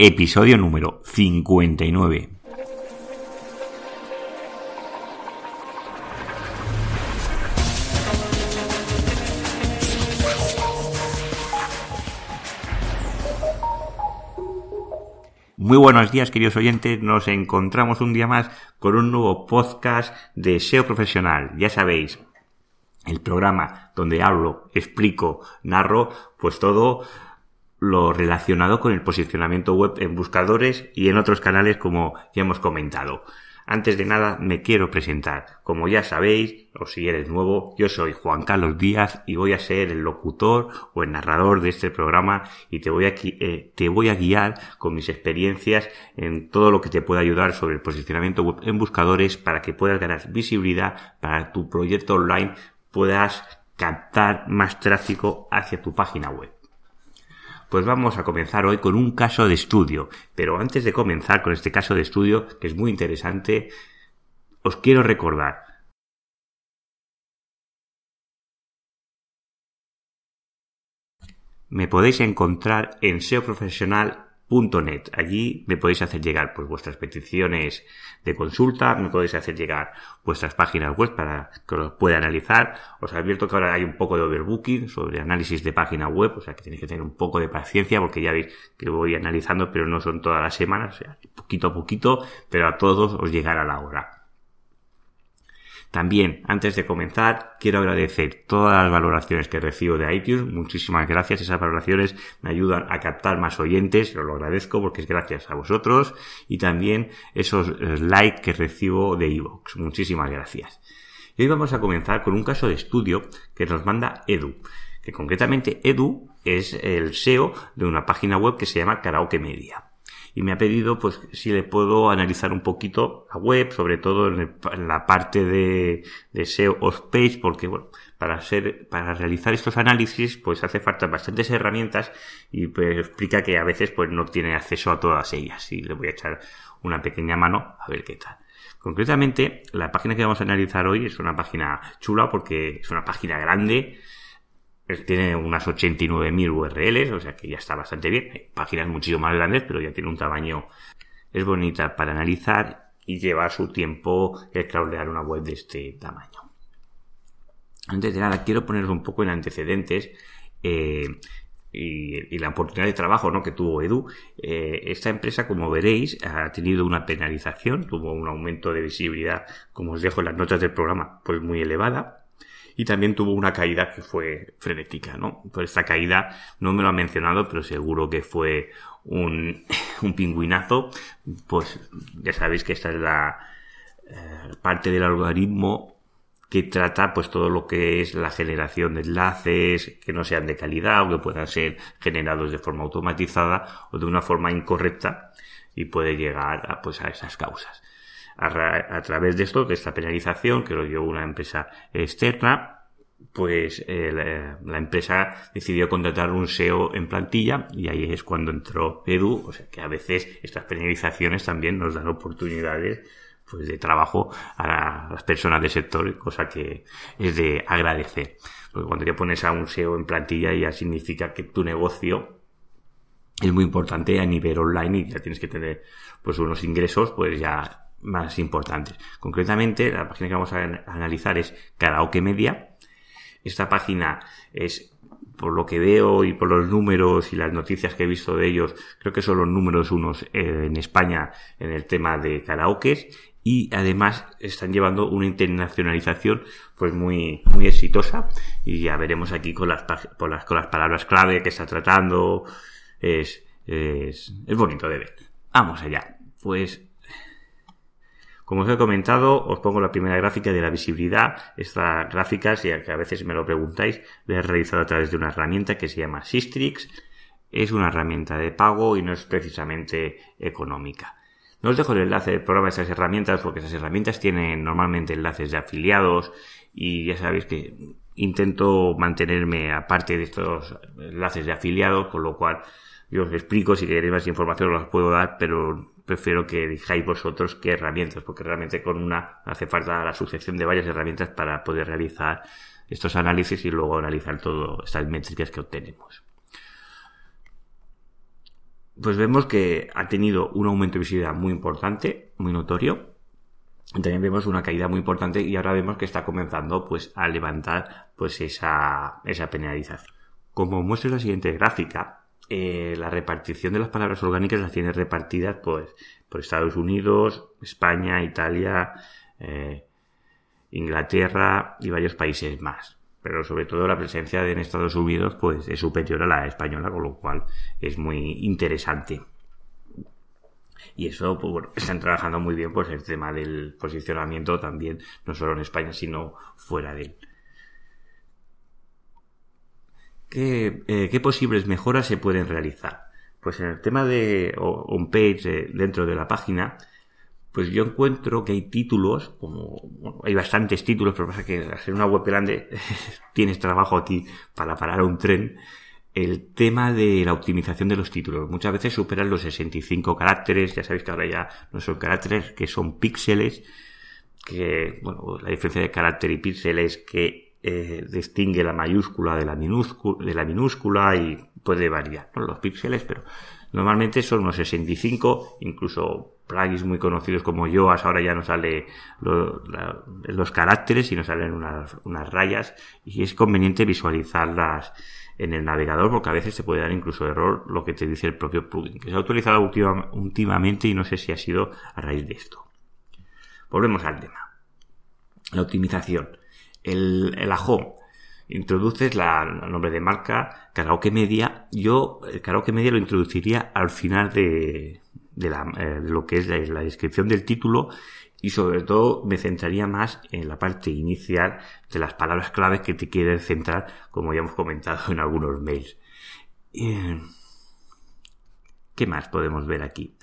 episodio número 59. Muy buenos días, queridos oyentes. Nos encontramos un día más con un nuevo podcast de SEO profesional. Ya sabéis, el programa donde hablo, explico, narro, pues todo lo relacionado con el posicionamiento web en buscadores y en otros canales como ya hemos comentado. Antes de nada me quiero presentar. Como ya sabéis, o si eres nuevo, yo soy Juan Carlos Díaz y voy a ser el locutor o el narrador de este programa y te voy a, eh, te voy a guiar con mis experiencias en todo lo que te pueda ayudar sobre el posicionamiento web en buscadores para que puedas ganar visibilidad para tu proyecto online, puedas captar más tráfico hacia tu página web. Pues vamos a comenzar hoy con un caso de estudio. Pero antes de comenzar con este caso de estudio, que es muy interesante, os quiero recordar. Me podéis encontrar en SEO Profesional .net. Allí me podéis hacer llegar pues vuestras peticiones de consulta, me podéis hacer llegar vuestras páginas web para que los pueda analizar. Os advierto que ahora hay un poco de overbooking sobre análisis de página web, o sea que tenéis que tener un poco de paciencia porque ya veis que voy analizando, pero no son todas las semanas, o sea, poquito a poquito, pero a todos os llegará la hora. También, antes de comenzar, quiero agradecer todas las valoraciones que recibo de iTunes. Muchísimas gracias. Esas valoraciones me ayudan a captar más oyentes. Os lo agradezco porque es gracias a vosotros. Y también esos eh, likes que recibo de iVoox. Muchísimas gracias. Y hoy vamos a comenzar con un caso de estudio que nos manda Edu. Que concretamente Edu es el SEO de una página web que se llama Karaoke Media y me ha pedido pues si le puedo analizar un poquito la web, sobre todo en, la parte de, SEO o page, porque bueno, para hacer, para realizar estos análisis, pues hace falta bastantes herramientas y pues explica que a veces pues no tiene acceso a todas ellas y le voy a echar una pequeña mano a ver qué tal. Concretamente, la página que vamos a analizar hoy es una página chula porque es una página grande, tiene unas 89.000 URLs, o sea que ya está bastante bien. Hay páginas muchísimo más grandes, pero ya tiene un tamaño, es bonita para analizar y lleva su tiempo el crawlear una web de este tamaño. Antes de nada, quiero poneros un poco en antecedentes eh, y, la oportunidad de trabajo ¿no? que tuvo Edu. Eh, esta empresa, como veréis, ha tenido una penalización, tuvo un aumento de visibilidad, como os dejo en las notas del programa, pues muy elevada y también tuvo una caída que fue frenética, ¿no? Por esta caída no me lo ha mencionado, pero seguro que fue un, un pingüinazo. Pues ya sabéis que esta es la eh, parte del algoritmo que trata pues todo lo que es la generación de enlaces que no sean de calidad o que puedan ser generados de forma automatizada o de una forma incorrecta y puede llegar a, pues a esas causas a, través de esto, de esta penalización que lo dio una empresa externa, pues eh, la, empresa decidió contratar un SEO en plantilla y ahí es cuando entró Edu, o sea que a veces estas penalizaciones también nos dan oportunidades pues de trabajo a las personas del sector, cosa que es de agradecer. Porque cuando te pones a un SEO en plantilla ya significa que tu negocio es muy importante a nivel online y ya tienes que tener pues unos ingresos pues ya más importantes. Concretamente, la página que vamos a analizar es Karaoke Media. Esta página es, por lo que veo y por los números y las noticias que he visto de ellos, creo que son los números unos eh, en España en el tema de karaokes y además están llevando una internacionalización pues muy muy exitosa y ya veremos aquí con las, con las, con las palabras clave que está tratando es, es, es bonito de ver. Vamos allá. Pues como os he comentado, os pongo la primera gráfica de la visibilidad. Esta gráfica, si a veces me lo preguntáis, la he realizado a través de una herramienta que se llama Sistrix. Es una herramienta de pago y no es precisamente económica. No os dejo el enlace del programa de esas herramientas porque esas herramientas tienen normalmente enlaces de afiliados y ya sabéis que intento mantenerme aparte de estos enlaces de afiliados, con lo cual yo os explico, si queréis más información os las puedo dar, pero prefiero que dijáis vosotros qué herramientas, porque realmente con una hace falta la sucesión de varias herramientas para poder realizar estos análisis y luego analizar todas estas métricas que obtenemos. pues vemos que ha tenido un aumento de visibilidad muy importante, muy notorio. También vemos una caída muy importante y ahora vemos que está comenzando pues a levantar pues esa, esa penalización. Como muestra la siguiente gráfica, eh, la repartición de las palabras orgánicas las tiene repartidas pues por Estados Unidos, España, Italia, eh, Inglaterra y varios países más. Pero sobre todo la presencia en Estados Unidos pues es superior a la española, con lo cual es muy interesante. Y eso, pues bueno, están trabajando muy bien pues el tema del posicionamiento también, no solo en España, sino fuera de él. ¿Qué, eh, ¿Qué, posibles mejoras se pueden realizar? Pues en el tema de on page eh, dentro de la página, pues yo encuentro que hay títulos, como bueno, hay bastantes títulos, pero pasa que ser una web grande tienes trabajo aquí para parar un tren. El tema de la optimización de los títulos. Muchas veces superan los 65 caracteres, ya sabéis que ahora ya no son caracteres, que son píxeles, que, bueno, la diferencia de carácter y píxel es que eh, distingue la mayúscula de la, minúscula, de la minúscula y puede variar, ¿no? Los píxeles, pero normalmente son unos 65, incluso plugins muy conocidos como Yoast, ahora ya no sale los caracteres y nos salen unas, unas rayas y es conveniente visualizarlas en el navegador porque a veces te puede dar incluso error lo que te dice el propio plugin, que se ha utilizado últimamente y no sé si ha sido a raíz de esto. Volvemos al tema. La optimización. El, el introduces la, el nombre de marca, karaoke media. Yo el karaoke media lo introduciría al final de, eh, lo que es la, descripción del título y sobre todo me centraría más en la parte inicial de las palabras claves que te quieres centrar, como ya hemos comentado en algunos mails. Eh, ¿Qué más podemos ver aquí?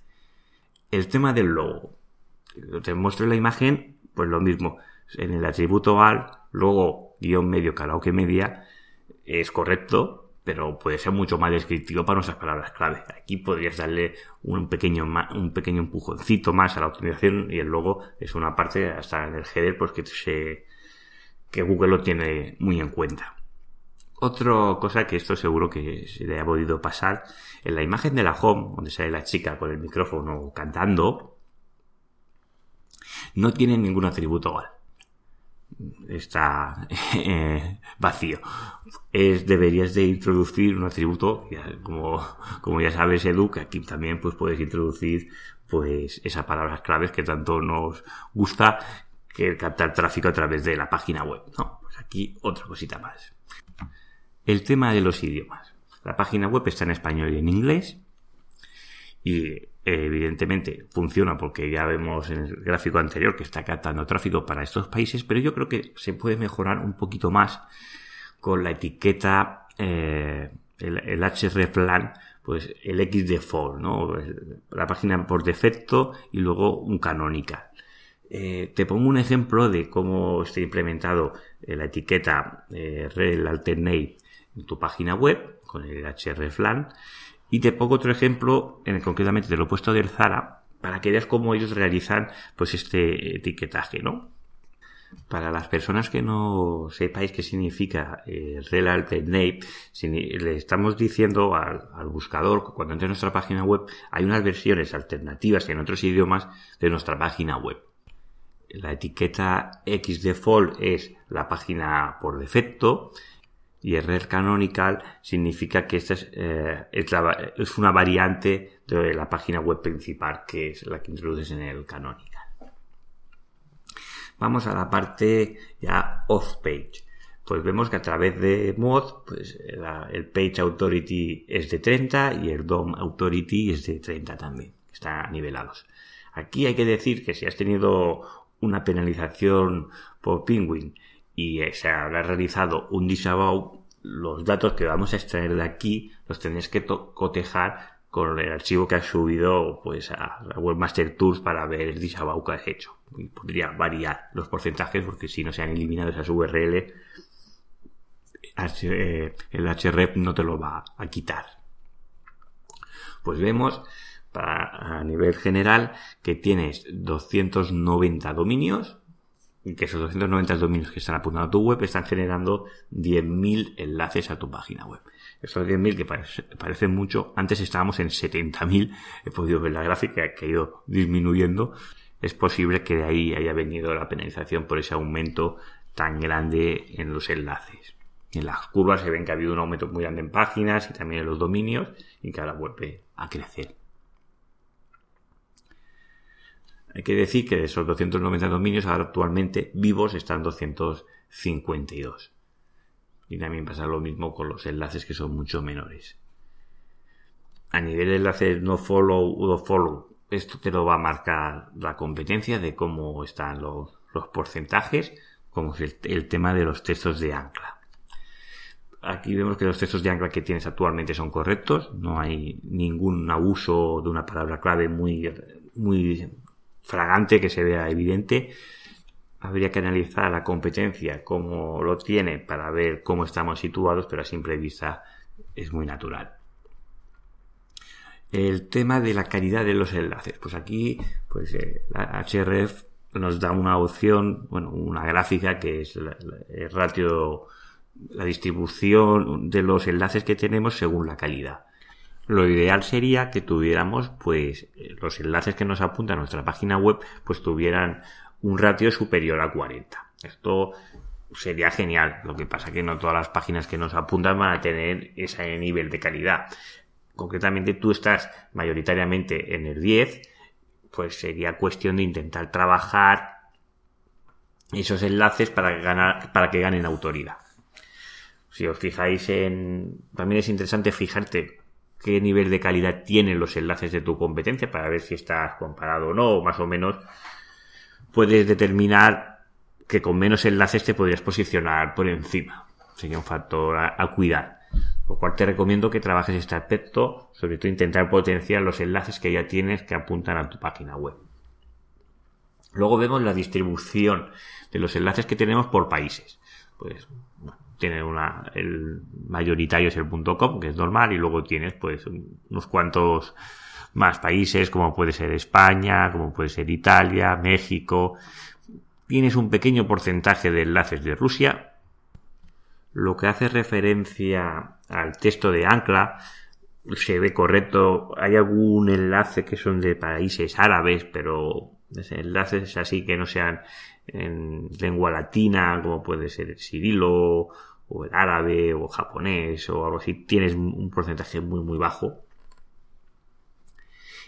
El tema del logo. Te muestro la imagen, pues lo mismo. En el atributo al, luego guion medio karaoke media, es correcto, pero puede ser mucho más descriptivo para nuestras palabras clave. Aquí podrías darle un pequeño, un pequeño empujoncito más a la optimización y el logo es una parte hasta en el header pues que, se, que Google lo tiene muy en cuenta. Otra cosa que esto seguro que se le ha podido pasar, en la imagen de la home, donde sale la chica con el micrófono cantando, no tiene ningún atributo igual está eh, vacío. Es, deberías de introducir un atributo, como, como ya sabes Edu, que aquí también pues puedes introducir pues esas palabras claves que tanto nos gusta que captar tráfico a través de la página web. No, pues aquí otra cosita más. El tema de los idiomas. La página web está en español y en inglés. Y evidentemente funciona porque ya vemos en el gráfico anterior que está captando tráfico para estos países, pero yo creo que se puede mejorar un poquito más con la etiqueta, eh, el, el hreflang, pues el xdefault, ¿no? La página por defecto y luego un canonical. Eh, te pongo un ejemplo de cómo está implementado eh, la etiqueta eh, rel alternate en tu página web con el hreflang y te pongo otro ejemplo, en el, concretamente te lo he puesto del Zara, para que veas cómo ellos realizan pues este etiquetaje, ¿no? Para las personas que no sepáis qué significa eh, Rel Alternate, le estamos diciendo al, al, buscador, cuando entre en nuestra página web, hay unas versiones alternativas en otros idiomas de nuestra página web. La etiqueta xdefault es la página por defecto, y error canonical significa que esta eh, es, una variante de la página web principal que es la que introduces en el canonical. Vamos a la parte ya off page. Pues vemos que a través de mod, pues el page authority es de 30 y el DOM authority es de 30 también. Están nivelados. Aquí hay que decir que si has tenido una penalización por Penguin y se habrá realizado un disavow, los datos que vamos a extraer de aquí los tenéis que cotejar con el archivo que has subido pues a Webmaster Tools para ver el disavow que has hecho. Podría variar los porcentajes porque si no se han eliminado esas URL eh, el href no te lo va a quitar. Pues vemos a nivel general que tienes 290 dominios que esos 290 dominios que están apuntando a tu web están generando 10.000 enlaces a tu página web. Estos 10.000 que parecen mucho, antes estábamos en 70.000, he podido ver la gráfica que ha ido disminuyendo. Es posible que de ahí haya venido la penalización por ese aumento tan grande en los enlaces. En las curvas se ven que ha habido un aumento muy grande en páginas y también en los dominios y que ahora vuelve a crecer. Hay que decir que de esos 290 dominios ahora actualmente vivos están 252. Y también pasa lo mismo con los enlaces que son mucho menores. A nivel de enlaces no follow o follow, esto te lo va a marcar la competencia de cómo están los, porcentajes, como es el, tema de los textos de ancla. Aquí vemos que los textos de ancla que tienes actualmente son correctos, no hay ningún abuso de una palabra clave muy fragante que se vea evidente habría que analizar la competencia, cómo lo tiene, para ver cómo estamos situados, pero a simple vista es muy natural. El tema de la calidad de los enlaces. Pues aquí, pues eh, la HRF nos da una opción, bueno, una gráfica que es el ratio, la distribución de los enlaces que tenemos según la calidad. Lo ideal sería que tuviéramos, pues, los enlaces que nos apunta a nuestra página web, pues tuvieran un ratio superior a 40. Esto sería genial. Lo que pasa que no todas las páginas que nos apuntan van a tener ese nivel de calidad. Concretamente tú estás mayoritariamente en el 10, pues sería cuestión de intentar trabajar esos enlaces para ganar, para que ganen autoridad. Si os fijáis en, también es interesante fijarte qué nivel de calidad tienen los enlaces de tu competencia para ver si estás comparado o no, más o menos puedes determinar que con menos enlaces te podrías posicionar por encima. Sería un factor a, cuidar. Lo cual te recomiendo que trabajes este aspecto, sobre todo intentar potenciar los enlaces que ya tienes que apuntan a tu página web. Luego vemos la distribución de los enlaces que tenemos por países. Pues tiene una, el mayoritario es el .com, que es normal, y luego tienes pues unos cuantos más países, como puede ser España, como puede ser Italia, México. Tienes un pequeño porcentaje de enlaces de Rusia. Lo que hace referencia al texto de ancla se ve correcto. Hay algún enlace que son de países árabes, pero enlaces así que no sean en lengua latina, como puede ser el cirilo, o el árabe, o japonés, o algo así, tienes un porcentaje muy, muy bajo.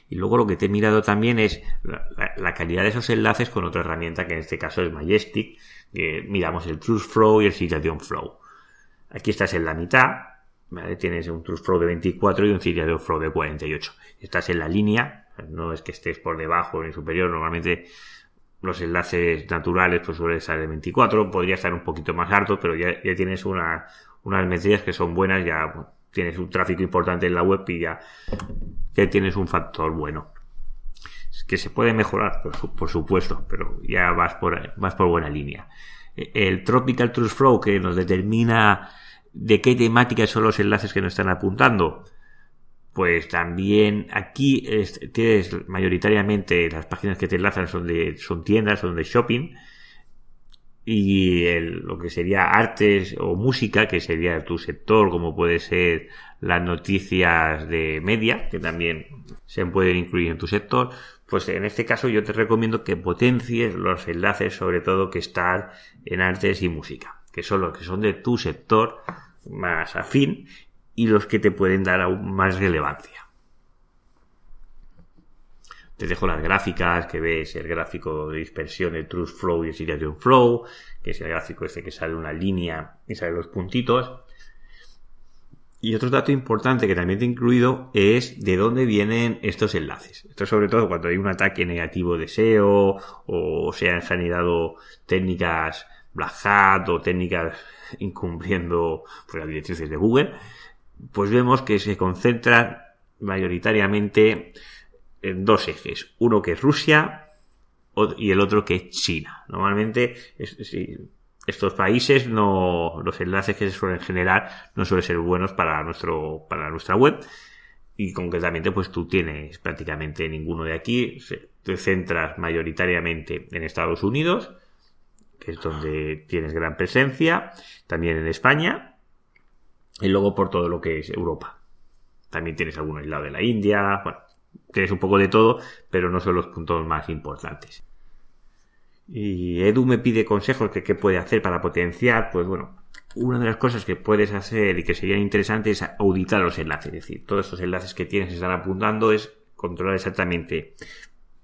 Y luego lo que te he mirado también es la, calidad de esos enlaces con otra herramienta que en este caso es Majestic. Que miramos el Truth Flow y el Citation Flow. Aquí estás en la mitad, Tienes un Truth Flow de 24 y un Citation Flow de 48. Estás en la línea, no es que estés por debajo ni superior, normalmente los enlaces naturales pues suelen estar de 24, podría estar un poquito más alto, pero ya, tienes una, unas medidas que son buenas, ya tienes un tráfico importante en la web y ya tienes un factor bueno. Que se puede mejorar, por, supuesto, pero ya vas por, vas por buena línea. El Tropical Trust Flow que nos determina de qué temáticas son los enlaces que nos están apuntando. Pues también aquí tienes mayoritariamente las páginas que te enlazan son de son tiendas, son de shopping y lo que sería artes o música, que sería tu sector, como puede ser las noticias de media, que también se pueden incluir en tu sector, pues en este caso yo te recomiendo que potencies los enlaces, sobre todo que están en artes y música, que son los que son de tu sector más afín y los que te pueden dar aún más relevancia. Te dejo las gráficas que ves, el gráfico de dispersión, el Truth Flow y el Situation Flow, que es el gráfico este que sale una línea y sale los puntitos. Y otro dato importante que también te he incluido es de dónde vienen estos enlaces. Esto sobre todo cuando hay un ataque negativo de SEO o se han generado técnicas Black Hat o técnicas incumpliendo pues, las directrices de Google, pues vemos que se concentran mayoritariamente en dos ejes. Uno que es Rusia y el otro que es China. Normalmente estos países no, los enlaces que se suelen generar no suelen ser buenos para nuestro, para nuestra web. Y concretamente, pues tú tienes prácticamente ninguno de aquí. Te centras mayoritariamente en Estados Unidos, que es donde tienes gran presencia. También en España. Y luego por todo lo que es Europa. También tienes algún aislado de la India, bueno, tienes un poco de todo, pero no son los puntos más importantes. Y Edu me pide consejos de qué puede hacer para potenciar, pues bueno, una de las cosas que puedes hacer y que sería interesante es auditar los enlaces, es decir, todos estos enlaces que tienes están apuntando es controlar exactamente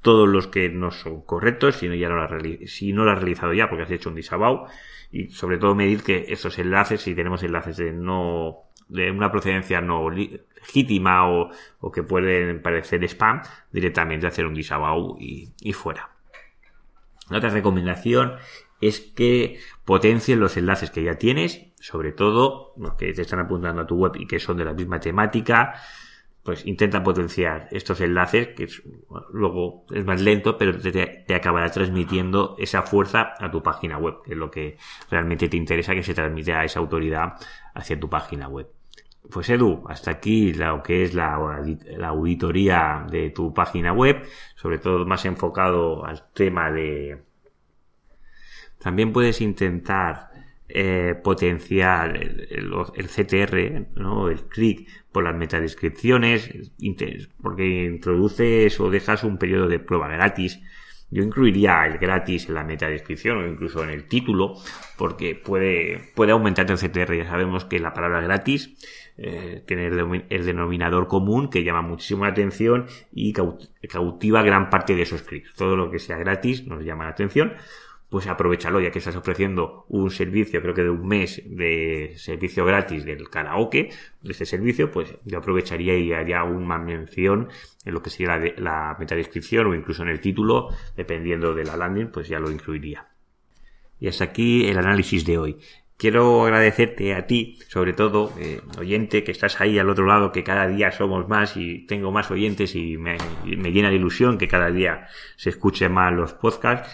todos los que no son correctos, si no, ya no lo has, si no has realizado ya porque has hecho un disavow y sobre todo medir que estos enlaces, si tenemos enlaces de no de una procedencia no legítima o, o que pueden parecer spam, directamente hacer un disavow y, y fuera. La otra recomendación es que potencien los enlaces que ya tienes, sobre todo los que te están apuntando a tu web y que son de la misma temática, pues intenta potenciar estos enlaces, que luego es más lento, pero te, acabará transmitiendo esa fuerza a tu página web, que es lo que realmente te interesa que se transmita esa autoridad hacia tu página web. Pues Edu, hasta aquí lo que es la, la auditoría de tu página web, sobre todo más enfocado al tema de... También puedes intentar eh, potenciar el, CTR, ¿no? el clic por las metadescripciones, porque introduces o dejas un periodo de prueba gratis. Yo incluiría el gratis en la metadescripción o incluso en el título, porque puede, puede aumentar el CTR. Ya sabemos que la palabra gratis tiene el, denominador común que llama muchísimo la atención y cautiva gran parte de esos clics. Todo lo que sea gratis nos llama la atención pues aprovechalo ya que estás ofreciendo un servicio, creo que de un mes de servicio gratis del karaoke, de este servicio, pues yo aprovecharía y haría una mención en lo que sería la, la metadescripción o incluso en el título, dependiendo de la landing, pues ya lo incluiría. Y hasta aquí el análisis de hoy. Quiero agradecerte a ti, sobre todo, eh, oyente, que estás ahí al otro lado, que cada día somos más y tengo más oyentes y me, me llena de ilusión que cada día se escuche más los podcasts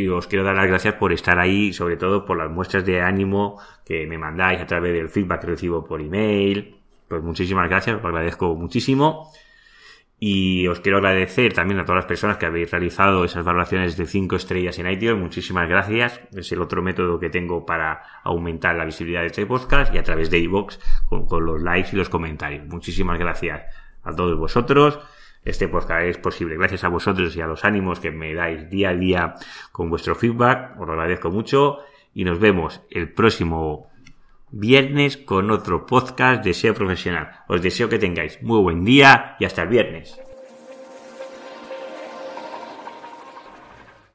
y os quiero dar las gracias por estar ahí, sobre todo por las muestras de ánimo que me mandáis a través del feedback que recibo por email. Pues muchísimas gracias, os agradezco muchísimo. Y os quiero agradecer también a todas las personas que habéis realizado esas valoraciones de 5 estrellas en iTunes. Muchísimas gracias. Es el otro método que tengo para aumentar la visibilidad de este podcast y a través de iVoox con, con los likes y los comentarios. Muchísimas gracias a todos vosotros este podcast es posible gracias a vosotros y a los ánimos que me dais día a día con vuestro feedback. Os lo agradezco mucho y nos vemos el próximo viernes con otro podcast de SEO profesional. Os deseo que tengáis muy buen día y hasta el viernes.